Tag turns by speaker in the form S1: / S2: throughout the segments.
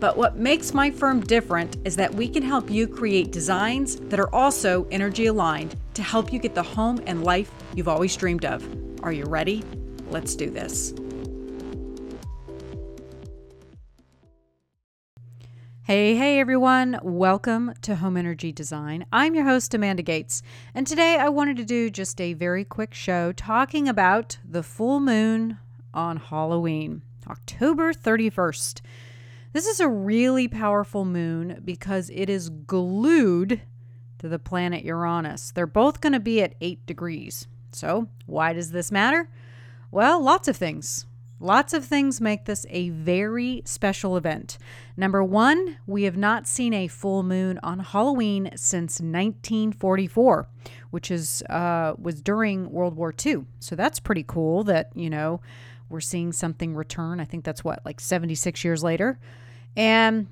S1: But what makes my firm different is that we can help you create designs that are also energy aligned to help you get the home and life you've always dreamed of. Are you ready? Let's do this. Hey, hey everyone, welcome to Home Energy Design. I'm your host, Amanda Gates, and today I wanted to do just a very quick show talking about the full moon on Halloween, October 31st. This is a really powerful moon because it is glued to the planet Uranus. They're both going to be at 8 degrees. So, why does this matter? Well, lots of things. Lots of things make this a very special event. Number one, we have not seen a full moon on Halloween since 1944, which is uh, was during World War II. So that's pretty cool that you know we're seeing something return. I think that's what, like 76 years later. And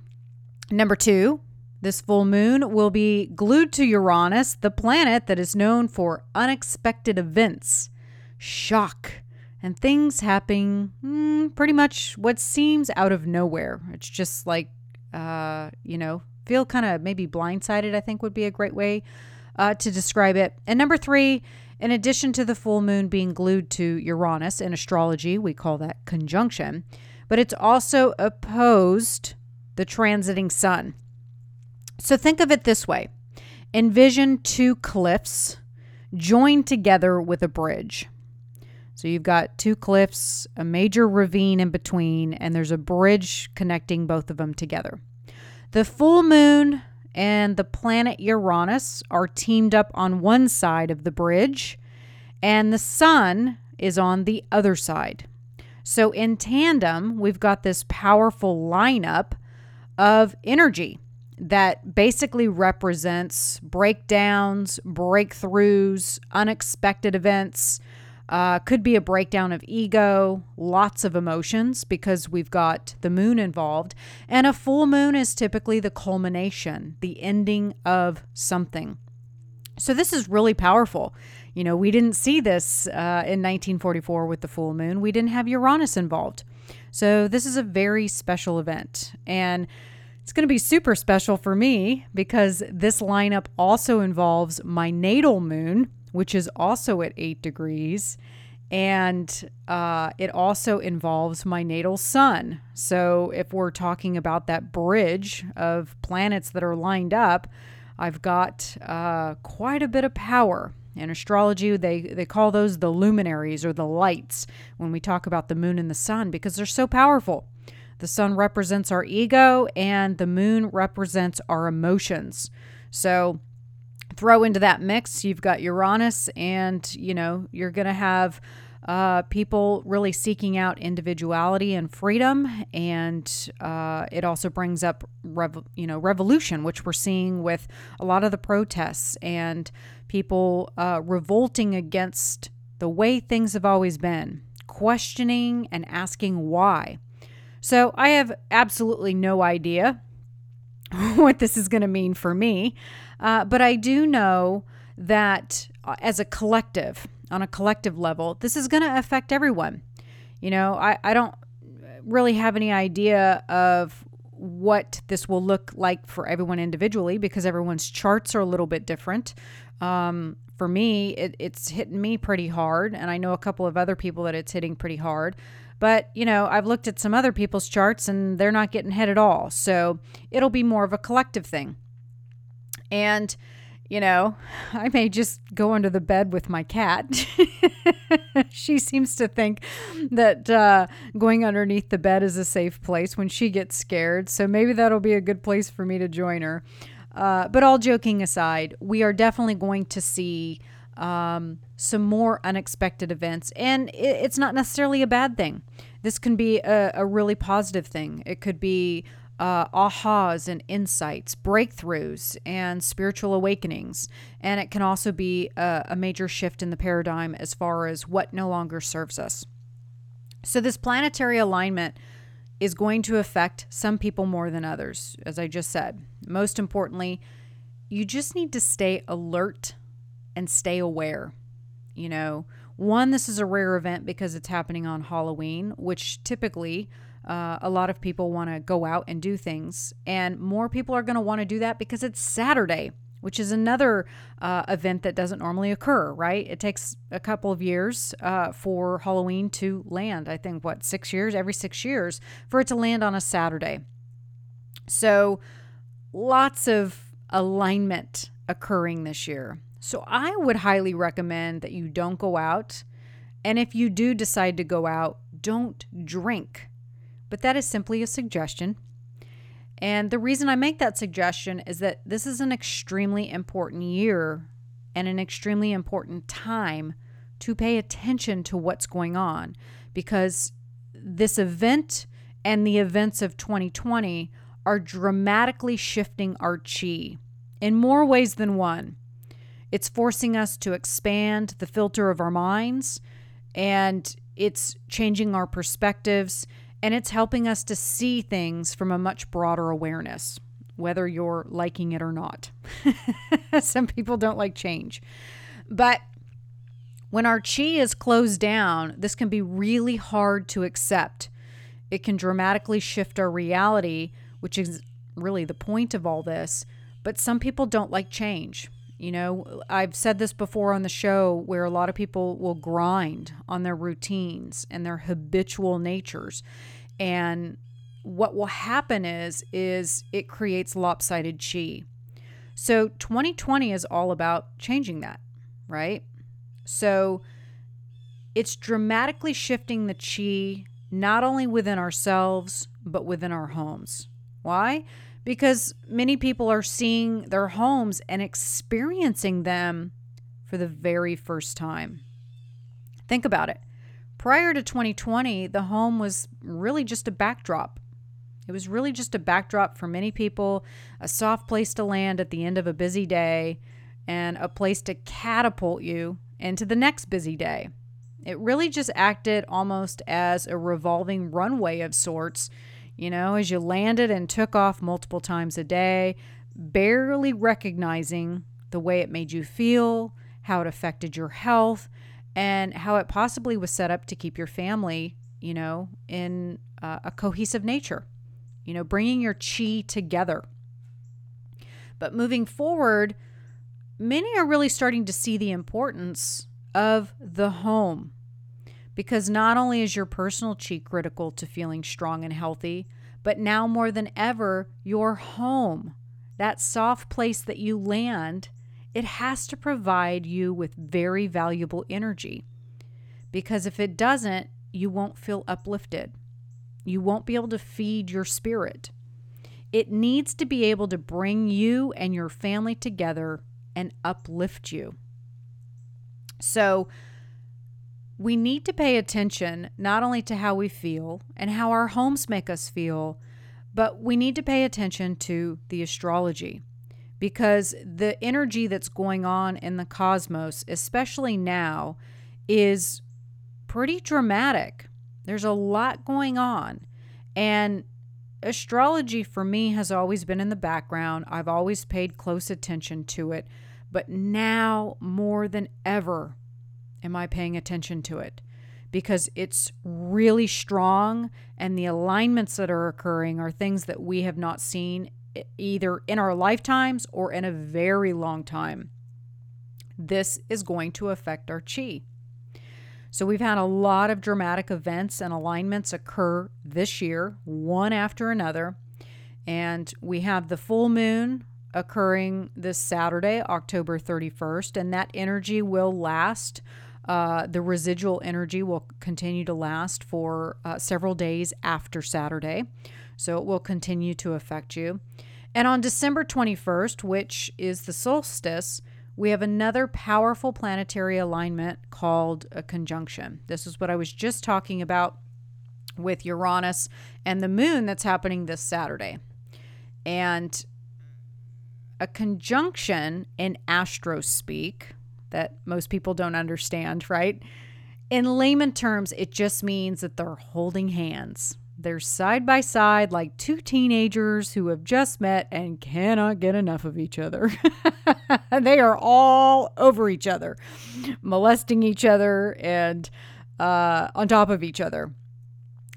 S1: number two, this full moon will be glued to Uranus, the planet that is known for unexpected events, shock, and things happening mm, pretty much what seems out of nowhere. It's just like, uh, you know, feel kind of maybe blindsided, I think would be a great way uh, to describe it. And number three, in addition to the full moon being glued to Uranus in astrology, we call that conjunction, but it's also opposed the transiting sun. So think of it this way envision two cliffs joined together with a bridge. So you've got two cliffs, a major ravine in between, and there's a bridge connecting both of them together. The full moon and the planet Uranus are teamed up on one side of the bridge, and the sun is on the other side. So, in tandem, we've got this powerful lineup of energy that basically represents breakdowns, breakthroughs, unexpected events, uh, could be a breakdown of ego, lots of emotions because we've got the moon involved. And a full moon is typically the culmination, the ending of something. So this is really powerful. You know, we didn't see this uh, in 1944 with the full moon, we didn't have Uranus involved. So this is a very special event. And it's going to be super special for me because this lineup also involves my natal moon, which is also at eight degrees. And uh, it also involves my natal sun. So, if we're talking about that bridge of planets that are lined up, I've got uh, quite a bit of power. In astrology, they, they call those the luminaries or the lights when we talk about the moon and the sun because they're so powerful. The sun represents our ego, and the moon represents our emotions. So, throw into that mix, you've got Uranus, and you know, you're going to have uh, people really seeking out individuality and freedom, and uh, it also brings up, rev- you know, revolution, which we're seeing with a lot of the protests and people uh, revolting against the way things have always been, questioning and asking why. So I have absolutely no idea what this is going to mean for me. Uh, but I do know that uh, as a collective, on a collective level, this is going to affect everyone. You know, I, I don't really have any idea of what this will look like for everyone individually because everyone's charts are a little bit different. Um, for me, it, it's hitting me pretty hard, and I know a couple of other people that it's hitting pretty hard. But, you know, I've looked at some other people's charts and they're not getting hit at all. So it'll be more of a collective thing. And, you know, I may just go under the bed with my cat. she seems to think that uh, going underneath the bed is a safe place when she gets scared. So maybe that'll be a good place for me to join her. Uh, but all joking aside, we are definitely going to see um, some more unexpected events. And it, it's not necessarily a bad thing. This can be a, a really positive thing. It could be uh, ahas and insights, breakthroughs, and spiritual awakenings. And it can also be a, a major shift in the paradigm as far as what no longer serves us. So, this planetary alignment is going to affect some people more than others, as I just said. Most importantly, you just need to stay alert and stay aware. You know, one, this is a rare event because it's happening on Halloween, which typically uh, a lot of people want to go out and do things, and more people are going to want to do that because it's Saturday, which is another uh, event that doesn't normally occur, right? It takes a couple of years uh, for Halloween to land. I think, what, six years? Every six years for it to land on a Saturday. So, lots of alignment occurring this year. So, I would highly recommend that you don't go out. And if you do decide to go out, don't drink but that is simply a suggestion. And the reason I make that suggestion is that this is an extremely important year and an extremely important time to pay attention to what's going on because this event and the events of 2020 are dramatically shifting our chi in more ways than one. It's forcing us to expand the filter of our minds and it's changing our perspectives and it's helping us to see things from a much broader awareness, whether you're liking it or not. Some people don't like change. But when our chi is closed down, this can be really hard to accept. It can dramatically shift our reality, which is really the point of all this. But some people don't like change. You know, I've said this before on the show where a lot of people will grind on their routines and their habitual natures. And what will happen is is it creates lopsided chi. So 2020 is all about changing that, right? So it's dramatically shifting the chi not only within ourselves but within our homes. Why? because many people are seeing their homes and experiencing them for the very first time. Think about it. Prior to 2020, the home was really just a backdrop. It was really just a backdrop for many people, a soft place to land at the end of a busy day, and a place to catapult you into the next busy day. It really just acted almost as a revolving runway of sorts you know, as you landed and took off multiple times a day, barely recognizing the way it made you feel, how it affected your health, and how it possibly was set up to keep your family, you know, in uh, a cohesive nature, you know, bringing your chi together. But moving forward, many are really starting to see the importance of the home because not only is your personal chi critical to feeling strong and healthy, but now more than ever, your home, that soft place that you land, it has to provide you with very valuable energy. Because if it doesn't, you won't feel uplifted. You won't be able to feed your spirit. It needs to be able to bring you and your family together and uplift you. So, we need to pay attention not only to how we feel and how our homes make us feel, but we need to pay attention to the astrology because the energy that's going on in the cosmos, especially now, is pretty dramatic. There's a lot going on. And astrology for me has always been in the background. I've always paid close attention to it. But now, more than ever, am I paying attention to it? Because it's really strong, and the alignments that are occurring are things that we have not seen either in our lifetimes or in a very long time. This is going to affect our chi. So, we've had a lot of dramatic events and alignments occur this year, one after another. And we have the full moon occurring this Saturday, October 31st, and that energy will last uh, the residual energy will continue to last for uh, several days after Saturday. So it will continue to affect you. And on December 21st, which is the solstice, we have another powerful planetary alignment called a conjunction. This is what I was just talking about with Uranus and the moon that's happening this Saturday. And a conjunction in astro speak that most people don't understand, right? In layman terms, it just means that they're holding hands. They're side by side like two teenagers who have just met and cannot get enough of each other. they are all over each other, molesting each other and uh, on top of each other.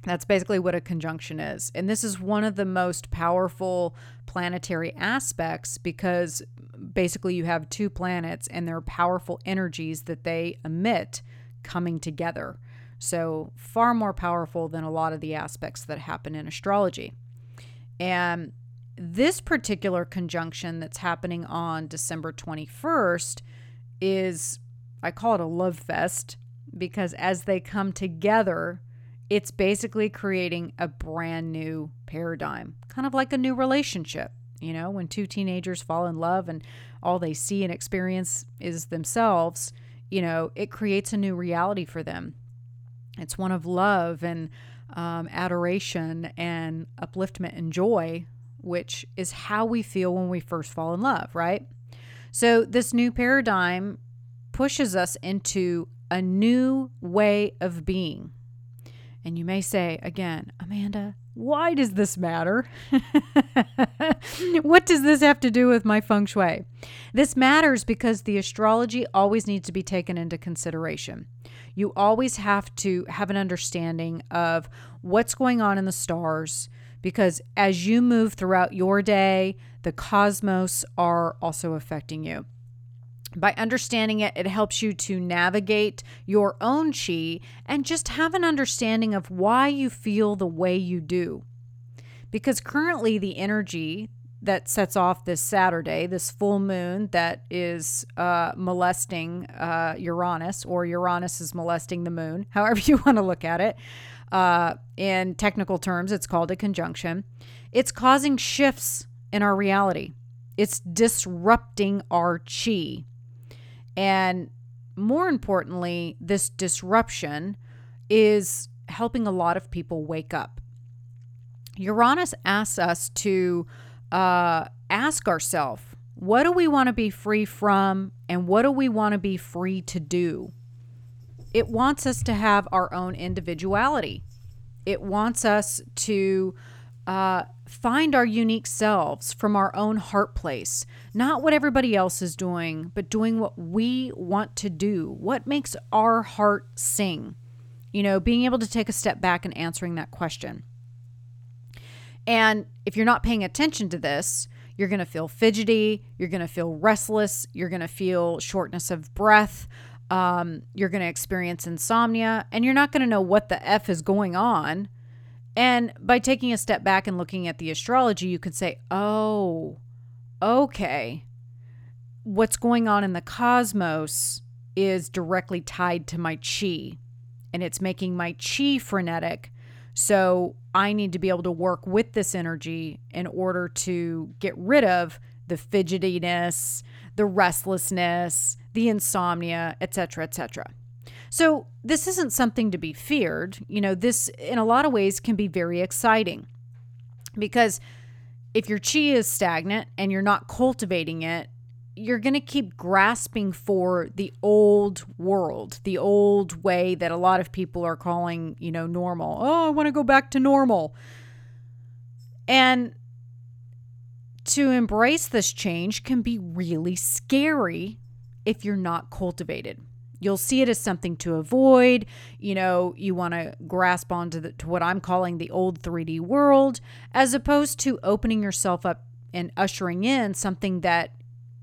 S1: That's basically what a conjunction is. And this is one of the most powerful planetary aspects because basically you have two planets and their powerful energies that they emit coming together. So, far more powerful than a lot of the aspects that happen in astrology. And this particular conjunction that's happening on December 21st is, I call it a love fest because as they come together, it's basically creating a brand new paradigm, kind of like a new relationship. You know, when two teenagers fall in love and all they see and experience is themselves, you know, it creates a new reality for them. It's one of love and um, adoration and upliftment and joy, which is how we feel when we first fall in love, right? So, this new paradigm pushes us into a new way of being. And you may say again, Amanda, why does this matter? what does this have to do with my feng shui? This matters because the astrology always needs to be taken into consideration. You always have to have an understanding of what's going on in the stars because as you move throughout your day, the cosmos are also affecting you. By understanding it, it helps you to navigate your own chi and just have an understanding of why you feel the way you do. Because currently, the energy that sets off this Saturday, this full moon that is uh, molesting uh, Uranus, or Uranus is molesting the moon, however you want to look at it. Uh, in technical terms, it's called a conjunction. It's causing shifts in our reality, it's disrupting our chi. And more importantly, this disruption is helping a lot of people wake up. Uranus asks us to uh, ask ourselves, what do we want to be free from and what do we want to be free to do? It wants us to have our own individuality. It wants us to uh, find our unique selves from our own heart place, not what everybody else is doing, but doing what we want to do, what makes our heart sing. You know, being able to take a step back and answering that question. And if you're not paying attention to this, you're going to feel fidgety, you're going to feel restless, you're going to feel shortness of breath, um, you're going to experience insomnia, and you're not going to know what the F is going on and by taking a step back and looking at the astrology, you could say, oh, okay, what's going on in the cosmos is directly tied to my chi, and it's making my chi frenetic. So I need to be able to work with this energy in order to get rid of the fidgetiness, the restlessness, the insomnia, etc., etc. So, this isn't something to be feared. You know, this in a lot of ways can be very exciting because if your chi is stagnant and you're not cultivating it, you're going to keep grasping for the old world, the old way that a lot of people are calling, you know, normal. Oh, I want to go back to normal. And to embrace this change can be really scary if you're not cultivated. You'll see it as something to avoid. You know, you want to grasp onto the, to what I'm calling the old 3D world, as opposed to opening yourself up and ushering in something that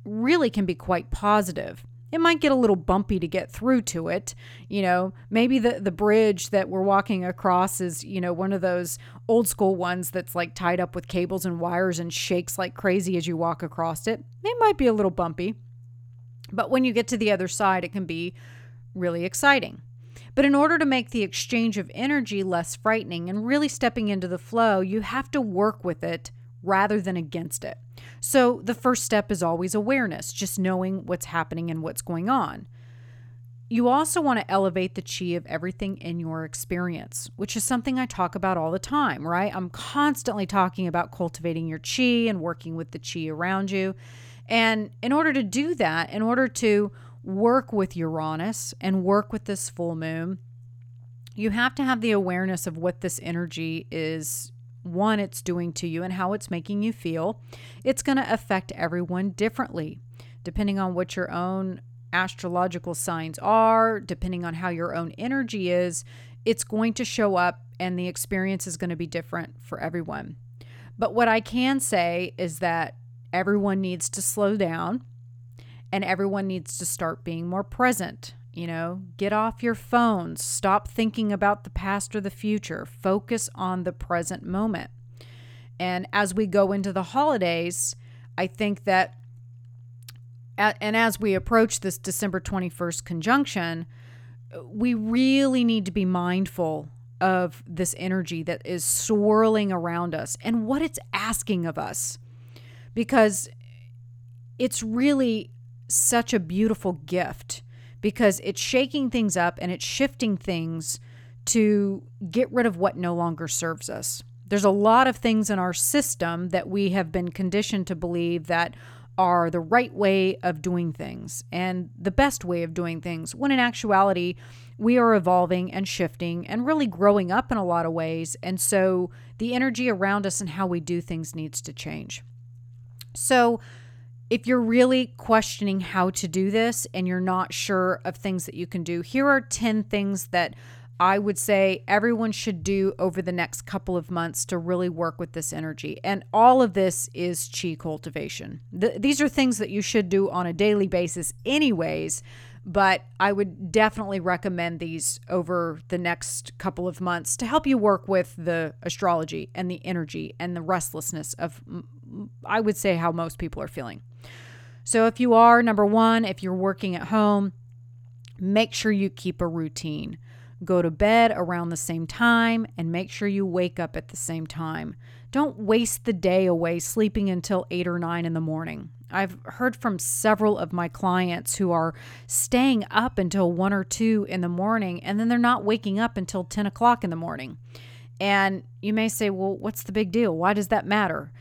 S1: really can be quite positive. It might get a little bumpy to get through to it. You know, maybe the, the bridge that we're walking across is, you know, one of those old school ones that's like tied up with cables and wires and shakes like crazy as you walk across it. It might be a little bumpy. But when you get to the other side, it can be really exciting. But in order to make the exchange of energy less frightening and really stepping into the flow, you have to work with it rather than against it. So the first step is always awareness, just knowing what's happening and what's going on. you also want to elevate the chi of everything in your experience, which is something I talk about all the time, right? I'm constantly talking about cultivating your chi and working with the chi around you. And in order to do that, in order to work with Uranus and work with this full moon, you have to have the awareness of what this energy is one it's doing to you and how it's making you feel. It's going to affect everyone differently depending on what your own astrological signs are, depending on how your own energy is, it's going to show up and the experience is going to be different for everyone. But what I can say is that everyone needs to slow down and everyone needs to start being more present. You know, get off your phones, stop thinking about the past or the future, focus on the present moment. And as we go into the holidays, I think that and as we approach this December 21st conjunction, we really need to be mindful of this energy that is swirling around us and what it's asking of us. Because it's really such a beautiful gift because it's shaking things up and it's shifting things to get rid of what no longer serves us. There's a lot of things in our system that we have been conditioned to believe that are the right way of doing things and the best way of doing things, when in actuality, we are evolving and shifting and really growing up in a lot of ways. And so the energy around us and how we do things needs to change. So, if you're really questioning how to do this and you're not sure of things that you can do, here are 10 things that I would say everyone should do over the next couple of months to really work with this energy. And all of this is chi cultivation. Th- these are things that you should do on a daily basis, anyways. But I would definitely recommend these over the next couple of months to help you work with the astrology and the energy and the restlessness of, I would say, how most people are feeling. So, if you are, number one, if you're working at home, make sure you keep a routine. Go to bed around the same time and make sure you wake up at the same time. Don't waste the day away sleeping until 8 or 9 in the morning. I've heard from several of my clients who are staying up until 1 or 2 in the morning and then they're not waking up until 10 o'clock in the morning. And you may say, well, what's the big deal? Why does that matter?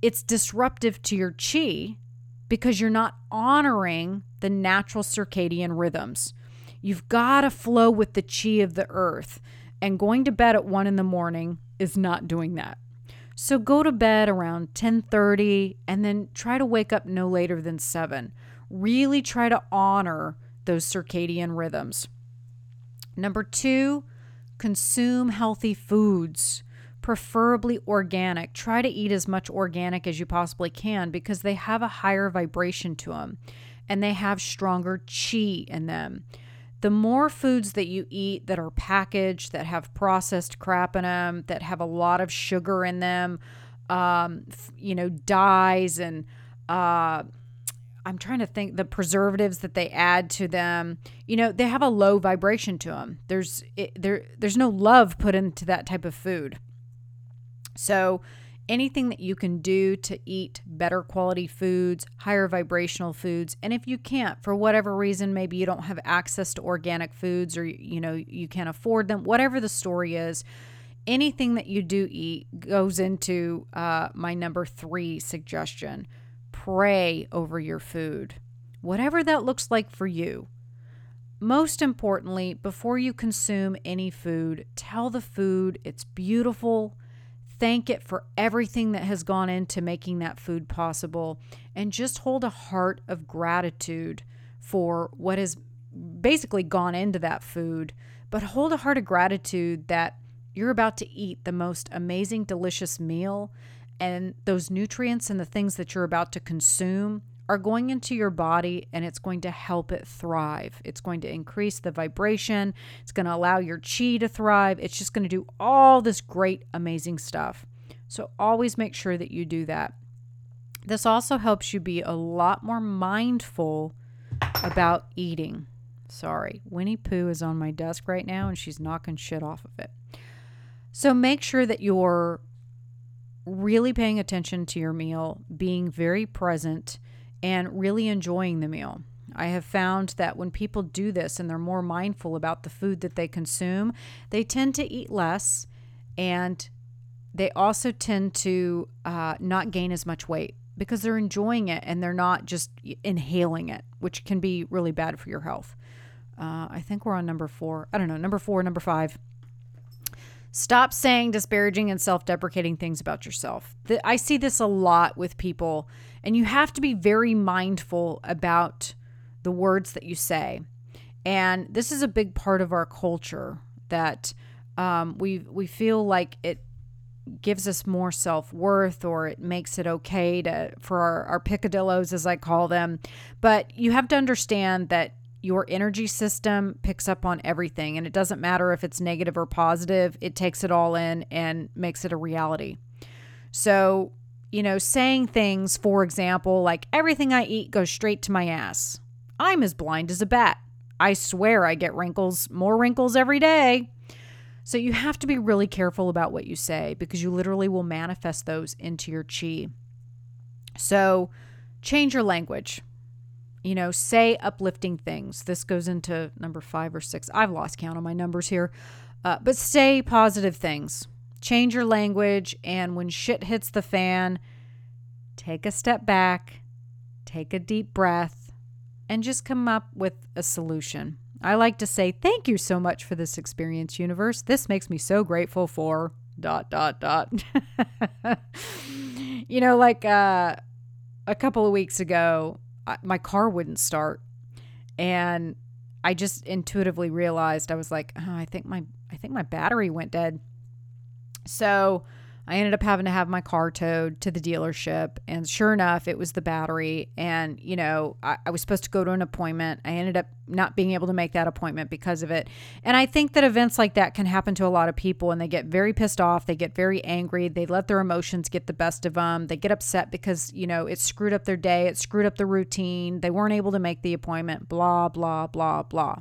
S1: It's disruptive to your chi because you're not honoring the natural circadian rhythms. You've got to flow with the chi of the earth. And going to bed at 1 in the morning is not doing that. So go to bed around 10:30 and then try to wake up no later than 7. Really try to honor those circadian rhythms. Number 2, consume healthy foods, preferably organic. Try to eat as much organic as you possibly can because they have a higher vibration to them and they have stronger chi in them the more foods that you eat that are packaged, that have processed crap in them, that have a lot of sugar in them, um, you know, dyes and uh, I'm trying to think the preservatives that they add to them. You know, they have a low vibration to them. There's it, there there's no love put into that type of food. So anything that you can do to eat better quality foods, higher vibrational foods. And if you can't, for whatever reason, maybe you don't have access to organic foods or you know, you can't afford them, whatever the story is, anything that you do eat goes into uh, my number three suggestion. Pray over your food, whatever that looks like for you. Most importantly, before you consume any food, tell the food it's beautiful, thank it for everything that has gone into making that food possible and just hold a heart of gratitude for what has basically gone into that food but hold a heart of gratitude that you're about to eat the most amazing delicious meal and those nutrients and the things that you're about to consume are going into your body and it's going to help it thrive. It's going to increase the vibration. It's going to allow your chi to thrive. It's just going to do all this great, amazing stuff. So always make sure that you do that. This also helps you be a lot more mindful about eating. Sorry, Winnie Pooh is on my desk right now and she's knocking shit off of it. So make sure that you're really paying attention to your meal, being very present and really enjoying the meal. I have found that when people do this and they're more mindful about the food that they consume, they tend to eat less and they also tend to uh, not gain as much weight because they're enjoying it and they're not just inhaling it, which can be really bad for your health. Uh, I think we're on number four. I don't know, number four, number five. Stop saying disparaging and self deprecating things about yourself. The, I see this a lot with people, and you have to be very mindful about the words that you say. And this is a big part of our culture that um, we we feel like it gives us more self-worth or it makes it okay to for our, our picadillos as i call them but you have to understand that your energy system picks up on everything and it doesn't matter if it's negative or positive it takes it all in and makes it a reality so you know saying things for example like everything i eat goes straight to my ass i'm as blind as a bat i swear i get wrinkles more wrinkles every day so you have to be really careful about what you say because you literally will manifest those into your chi. So change your language. You know, say uplifting things. This goes into number five or six. I've lost count on my numbers here. Uh, but say positive things. Change your language. And when shit hits the fan, take a step back, take a deep breath, and just come up with a solution. I like to say, thank you so much for this experience, universe. This makes me so grateful for dot, dot, dot. you know, like uh, a couple of weeks ago, my car wouldn't start. And I just intuitively realized I was like, oh, I think my I think my battery went dead. So I ended up having to have my car towed to the dealership. And sure enough, it was the battery. And, you know, I, I, was supposed to go to an appointment. I ended up not being able to make that appointment because of it. And I think that events like that can happen to a lot of people. And they get very pissed off. They get very angry. They let their emotions get the best of them. They get upset because, you know, it screwed up their day. It screwed up the routine. They weren't able to make the appointment, blah, blah, blah, blah.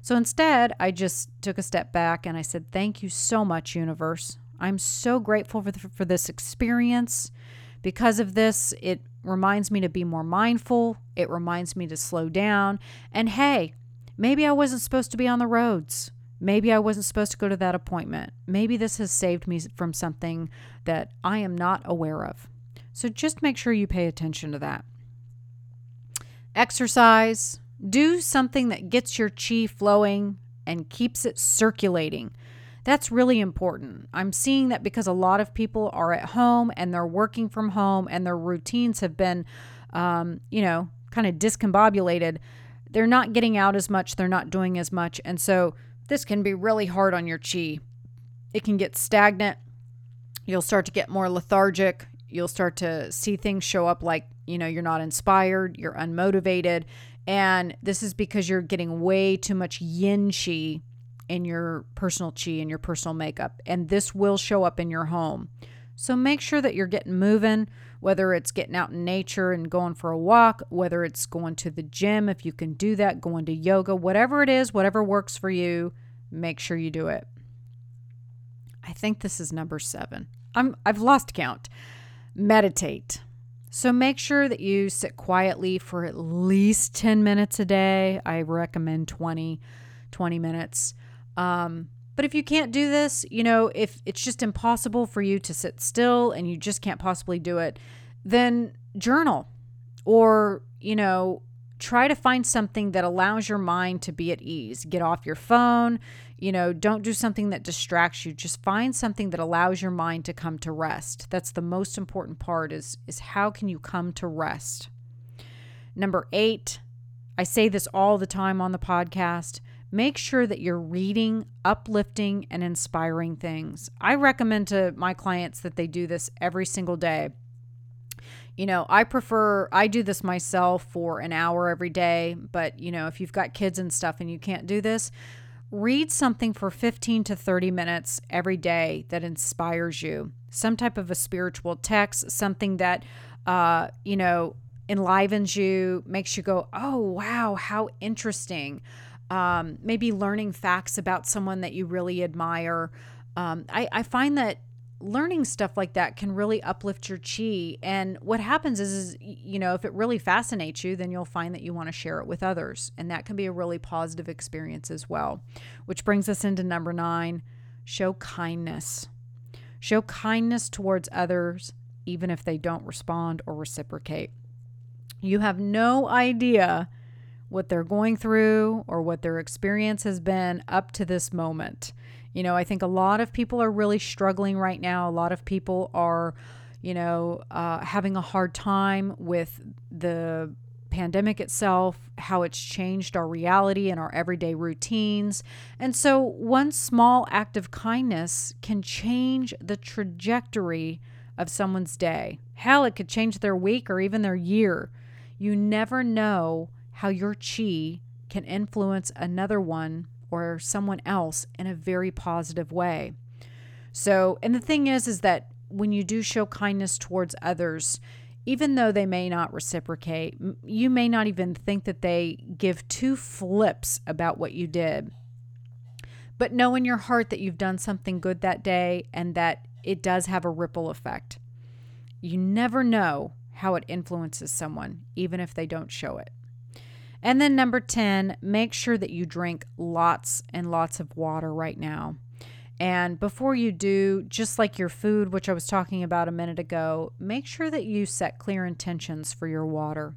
S1: So instead, I just took a step back and I said, Thank you so much, universe. I'm so grateful for, the, for this experience. Because of this, it reminds me to be more mindful. It reminds me to slow down. And hey, maybe I wasn't supposed to be on the roads. Maybe I wasn't supposed to go to that appointment. Maybe this has saved me from something that I am not aware of. So just make sure you pay attention to that. Exercise. Do something that gets your chi flowing and keeps it circulating. That's really important. I'm seeing that because a lot of people are at home and they're working from home and their routines have been, um, you know, kind of discombobulated. They're not getting out as much, they're not doing as much. And so this can be really hard on your chi. It can get stagnant. You'll start to get more lethargic. You'll start to see things show up like, you know, you're not inspired, you're unmotivated. And this is because you're getting way too much yin chi in your personal chi and your personal makeup. And this will show up in your home. So make sure that you're getting moving, whether it's getting out in nature and going for a walk, whether it's going to the gym, if you can do that, going to yoga, whatever it is, whatever works for you, make sure you do it. I think this is number seven. I'm, I've lost count. Meditate. So make sure that you sit quietly for at least 10 minutes a day. I recommend 20, 20 minutes. Um, but if you can't do this, you know, if it's just impossible for you to sit still and you just can't possibly do it, then journal or, you know, try to find something that allows your mind to be at ease. Get off your phone, you know, don't do something that distracts you. Just find something that allows your mind to come to rest. That's the most important part is is how can you come to rest? Number 8, I say this all the time on the podcast, make sure that you're reading uplifting and inspiring things. I recommend to my clients that they do this every single day. You know, I prefer, I do this myself for an hour every day, but you know, if you've got kids and stuff and you can't do this, read something for 15 to 30 minutes every day that inspires you. Some type of a spiritual text, something that, uh, you know, enlivens you, makes you go, oh, wow, how interesting um, maybe learning facts about someone that you really admire. Um, I, I find that learning stuff like that can really uplift your chi. And what happens is, is, you know, if it really fascinates you, then you'll find that you want to share it with others. And that can be a really positive experience as well. Which brings us into number nine show kindness. Show kindness towards others, even if they don't respond or reciprocate. You have no idea what they're going through or what their experience has been up to this moment. You know, I think a lot of people are really struggling right now. A lot of people are, you know, uh, having a hard time with the pandemic itself, how it's changed our reality and our everyday routines. And so, one small act of kindness can change the trajectory of someone's day. Hell, it could change their week or even their year. You never know how your chi can influence another one or someone else in a very positive way. So, and the thing is, is that when you do show kindness towards others, even though they may not reciprocate, you may not even think that they give two flips about what you did. But know in your heart that you've done something good that day and that it does have a ripple effect. You never know how it influences someone, even if they don't show it. And then number 10, make sure that you drink lots and lots of water right now. And before you do, just like your food, which I was talking about a minute ago, make sure that you set clear intentions for your water.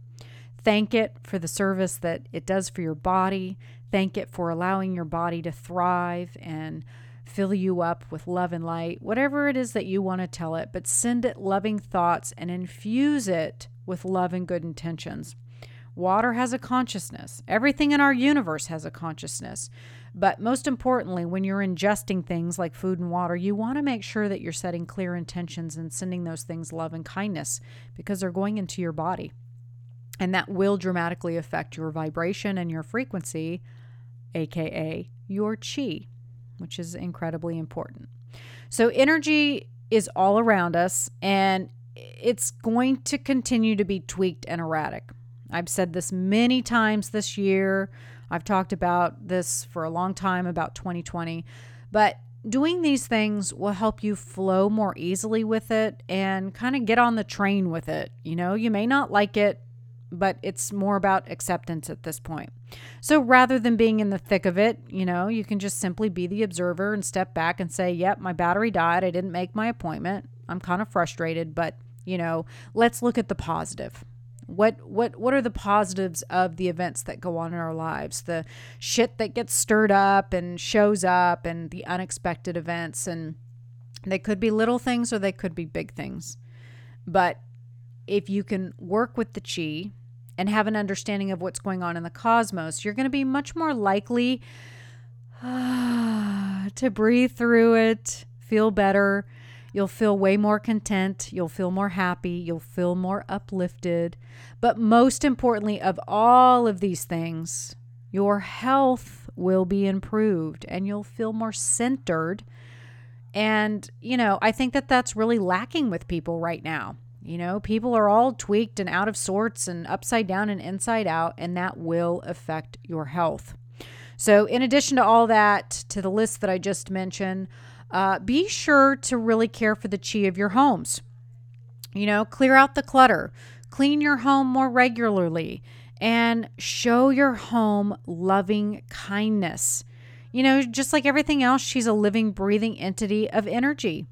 S1: Thank it for the service that it does for your body. Thank it for allowing your body to thrive and fill you up with love and light, whatever it is that you want to tell it, but send it loving thoughts and infuse it with love and good intentions. Water has a consciousness. Everything in our universe has a consciousness. But most importantly, when you're ingesting things like food and water, you want to make sure that you're setting clear intentions and sending those things love and kindness because they're going into your body. And that will dramatically affect your vibration and your frequency, aka your chi, which is incredibly important. So, energy is all around us and it's going to continue to be tweaked and erratic. I've said this many times this year. I've talked about this for a long time about 2020. But doing these things will help you flow more easily with it and kind of get on the train with it. You know, you may not like it, but it's more about acceptance at this point. So rather than being in the thick of it, you know, you can just simply be the observer and step back and say, yep, my battery died. I didn't make my appointment. I'm kind of frustrated, but, you know, let's look at the positive. What what what are the positives of the events that go on in our lives? The shit that gets stirred up and shows up and the unexpected events and they could be little things or they could be big things. But if you can work with the chi and have an understanding of what's going on in the cosmos, you're going to be much more likely to breathe through it, feel better. You'll feel way more content. You'll feel more happy. You'll feel more uplifted. But most importantly, of all of these things, your health will be improved and you'll feel more centered. And, you know, I think that that's really lacking with people right now. You know, people are all tweaked and out of sorts and upside down and inside out, and that will affect your health. So, in addition to all that, to the list that I just mentioned, uh, be sure to really care for the chi of your homes. You know, clear out the clutter, clean your home more regularly, and show your home loving kindness. You know, just like everything else, she's a living, breathing entity of energy.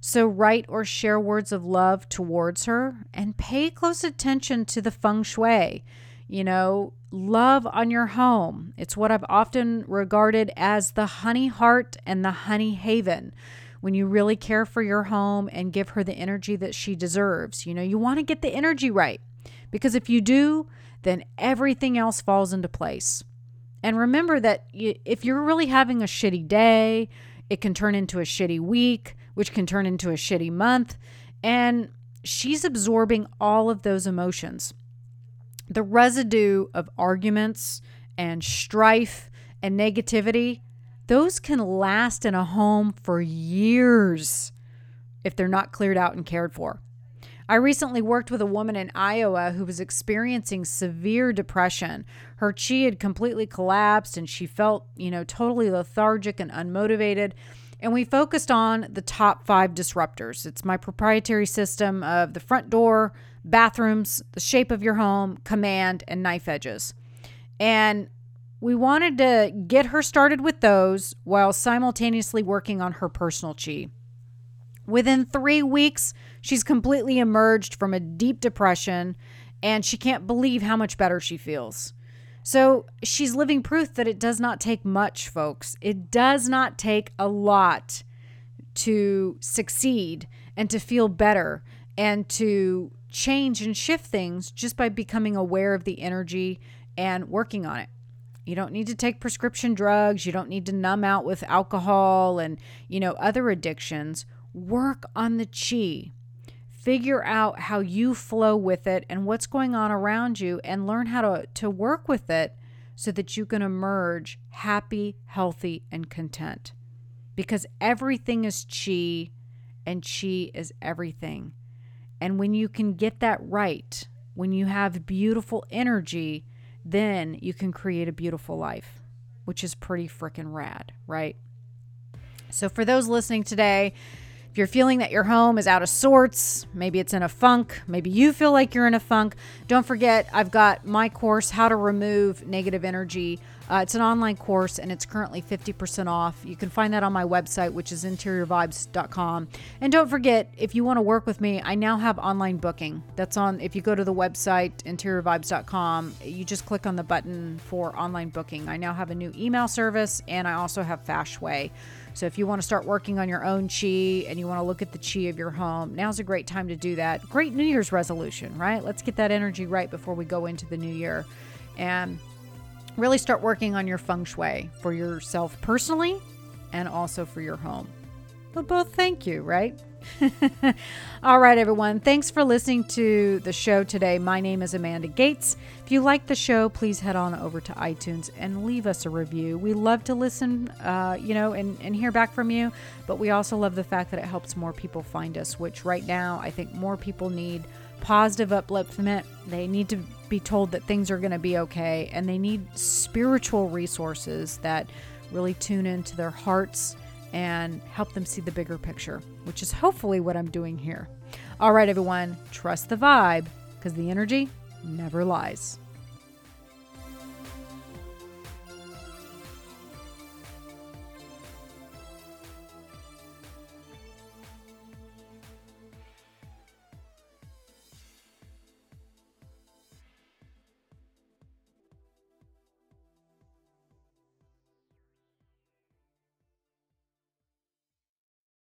S1: So, write or share words of love towards her and pay close attention to the feng shui. You know, love on your home. It's what I've often regarded as the honey heart and the honey haven. When you really care for your home and give her the energy that she deserves. You know, you want to get the energy right because if you do, then everything else falls into place. And remember that if you're really having a shitty day, it can turn into a shitty week, which can turn into a shitty month. And she's absorbing all of those emotions the residue of arguments and strife and negativity, those can last in a home for years if they're not cleared out and cared for. I recently worked with a woman in Iowa who was experiencing severe depression. Her chi had completely collapsed and she felt, you know, totally lethargic and unmotivated. and we focused on the top five disruptors. It's my proprietary system of the front door, bathrooms, the shape of your home, command, and knife edges. And we wanted to get her started with those while simultaneously working on her personal chi. Within three weeks, she's completely emerged from a deep depression and she can't believe how much better she feels. So she's living proof that it does not take much, folks. It does not take a lot to succeed and to feel better and to change and shift things just by becoming aware of the energy and working on it. You don't need to take prescription drugs. You don't need to numb out with alcohol and, you know, other addictions. Work on the chi. Figure out how you flow with it and what's going on around you and learn how to, to work with it so that you can emerge happy, healthy, and content. Because everything is chi and chi is everything. And when you can get that right, when you have beautiful energy, then you can create a beautiful life, which is pretty freaking rad, right? So, for those listening today, if you're feeling that your home is out of sorts, maybe it's in a funk, maybe you feel like you're in a funk, don't forget I've got my course, How to Remove Negative Energy. Uh, it's an online course and it's currently 50% off. You can find that on my website, which is interiorvibes.com. And don't forget, if you want to work with me, I now have online booking. That's on, if you go to the website, interiorvibes.com, you just click on the button for online booking. I now have a new email service and I also have Shui. So if you want to start working on your own chi and you want to look at the chi of your home, now's a great time to do that. Great New Year's resolution, right? Let's get that energy right before we go into the new year. And really start working on your feng shui for yourself personally and also for your home. But both thank you, right? All right, everyone. Thanks for listening to the show today. My name is Amanda Gates. If you like the show, please head on over to iTunes and leave us a review. We love to listen, uh, you know, and, and hear back from you, but we also love the fact that it helps more people find us, which right now I think more people need positive upliftment. They need to be told that things are going to be okay, and they need spiritual resources that really tune into their hearts and help them see the bigger picture, which is hopefully what I'm doing here. All right, everyone, trust the vibe because the energy never lies.